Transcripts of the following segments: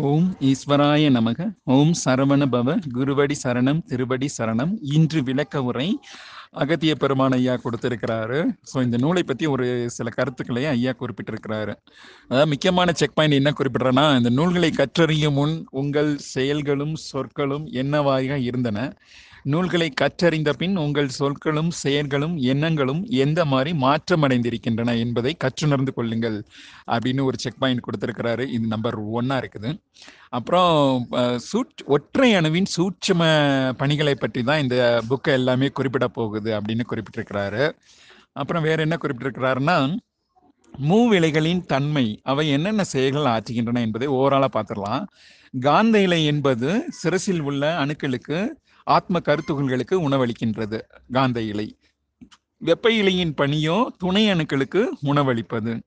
ஓம் ஈஸ்வராய நமக. ஓம் சரவண பவ. குருவடி சரணம் திருவடி சரணம். இன்று விளக்க உரை அகத்திய பெருமான் ஐயா கொடுத்திருக்கிறாரு. ஸோ இந்த நூலை பற்றி ஒரு சில கருத்துக்களையும் ஐயா குறிப்பிட்டிருக்கிறாரு. அதாவது முக்கியமான செக் பாயிண்ட் என்ன குறிப்பிட்றேன்னா இந்த நூல்களை கற்றறியும் முன் உங்கள் செயல்களும் சொற்களும் என்னவாக இருந்தன? நூல்களை கற்றறிந்த பின் உங்கள் சொற்களும் செயல்களும் எண்ணங்களும் எந்த மாதிரி மாற்றமடைந்திருக்கின்றன என்பதை கற்றுணர்ந்து கொள்ளுங்கள் அப்படின்னு ஒரு செக் பாயிண்ட் கொடுத்துருக்கிறாரு. இது நம்பர் ஒன்னா இருக்குது. அப்புறம் சூட் ஒற்றை அணுவின் சூட்சும பணிகளை பற்றி தான் இந்த புக்கை எல்லாமே குறிப்பிட போகுது. அப்படின்னு குறிப்பிட்டிருக்கிறாரு. அப்புறம் வேற என்ன குறிப்பிட்டிருக்கிறாருன்னா மூவிலைகளின் தன்மை அவை என்னென்ன செயல்கள் ஆற்றுகின்றன என்பதை ஓவராலாக பார்த்துடலாம். காந்த இலை என்பது சிரசில் உள்ள அணுக்களுக்கு ஆத்ம கருத்துகள்களுக்கு உணவளிக்கின்றது காந்த இலை. வெப்ப இலையின் பணியோ துணை அணுக்களுக்கு உணவளிப்பது.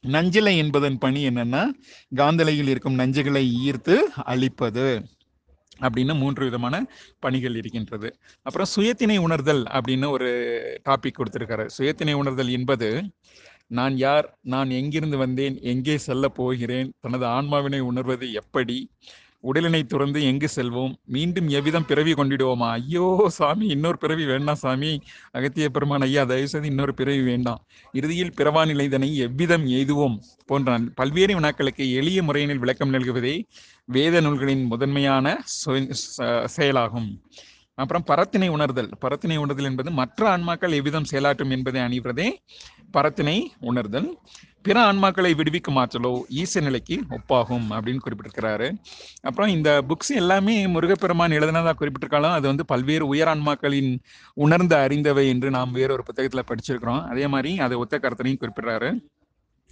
நஞ்சிலை என்பதன் பணி என்னன்னா காந்தலையில் இருக்கும் நஞ்சுகளை ஈர்த்து அழிப்பது. அப்படின்னு மூன்று விதமான பணிகள் இருக்கின்றது. அப்புறம் சுயத்தினை உணர்தல் அப்படின்னு ஒரு டாபிக் கொடுத்துருக்காரு. சுயத்தினை உணர்தல் என்பது நான் யார் நான் எங்கிருந்து வந்தேன் எங்கே செல்ல போகிறேன் தனது ஆன்மாவினை உணர்வது எப்படி உடலினை துறந்து எங்கு செல்வோம்? மீண்டும் எவ்விதம் பிறவி கொண்டிடுவோமா? ஐயோ சாமி இன்னொரு பிறவி வேண்டாம் சாமி. அகத்திய பெருமான் ஐயா தயவு செய்து இன்னொரு பிறவி வேண்டாம். இறுதியில் பிறவா நிலைதனை எவ்விதம் எய்துவோம்? போன்ற பல்வேறு வினாக்களுக்கு எளிய முறையினில் விளக்கம் நல்குவதே வேத நூல்களின் முதன்மையான செயலாகும். அப்புறம் பரத்தினை உணர்தல். பரத்தினை உணர்தல் என்பது மற்ற ஆன்மாக்கள் எவ்விதம் செயலாற்றும் என்பதை அணிவதே பரத்தினை உணர்தல். பிற ஆன்மாக்களை விடுவிக்கும் ஆற்றலோ ஈச நிலைக்கு ஒப்பாகும் அப்படின்னு குறிப்பிட்டிருக்கிறாரு. அப்புறம் இந்த புக்ஸ் எல்லாமே முருகப்பெருமான் எழுதினதாக குறிப்பிட்டிருக்காலும் அது வந்து பல்வேறு உயர் ஆன்மாக்களின் உணர்ந்து அறிந்தவை என்று நாம் வேறொரு புத்தகத்தில் படிச்சிருக்கிறோம். அதே மாதிரி அதை ஒத்த கருத்தனையும் குறிப்பிடுறாரு.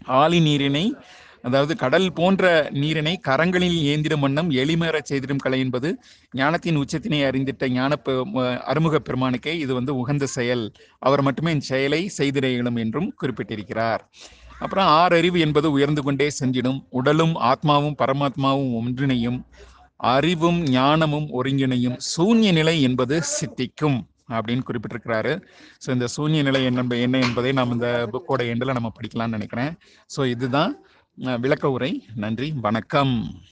ஆலி நீரினை அதாவது கடல் போன்ற நீரினை கரங்களில் ஏந்திடும் வண்ணம் எளிமேறச் செய்திடும் கலை என்பது ஞானத்தின் உச்சத்தினை அறிந்திட்ட ஞான பெ- பெருமானுக்கே இது வந்து உகந்த செயல். அவர் மட்டுமே செயலை செய்திட இயலும் என்றும் குறிப்பிட்டிருக்கிறார். அப்புறம் ஆறறிவு என்பது உயர்ந்து கொண்டே சென்றிடும். உடலும் ஆத்மாவும் பரமாத்மாவும் ஒன்றிணையும். அறிவும் ஞானமும் ஒருங்கிணையும். சூன்ய நிலை என்பது சித்திக்கும் அப்படின்னு குறிப்பிட்டிருக்கிறாரு. ஸோ இந்த சூன்ய நிலை என்ன என்ன என்பதை நாம் இந்த புக்கோட எண்டில் நம்ம படிக்கலாம்னு நினைக்கிறேன். ஸோ இதுதான் விளக்க உரை. நன்றி. வணக்கம்.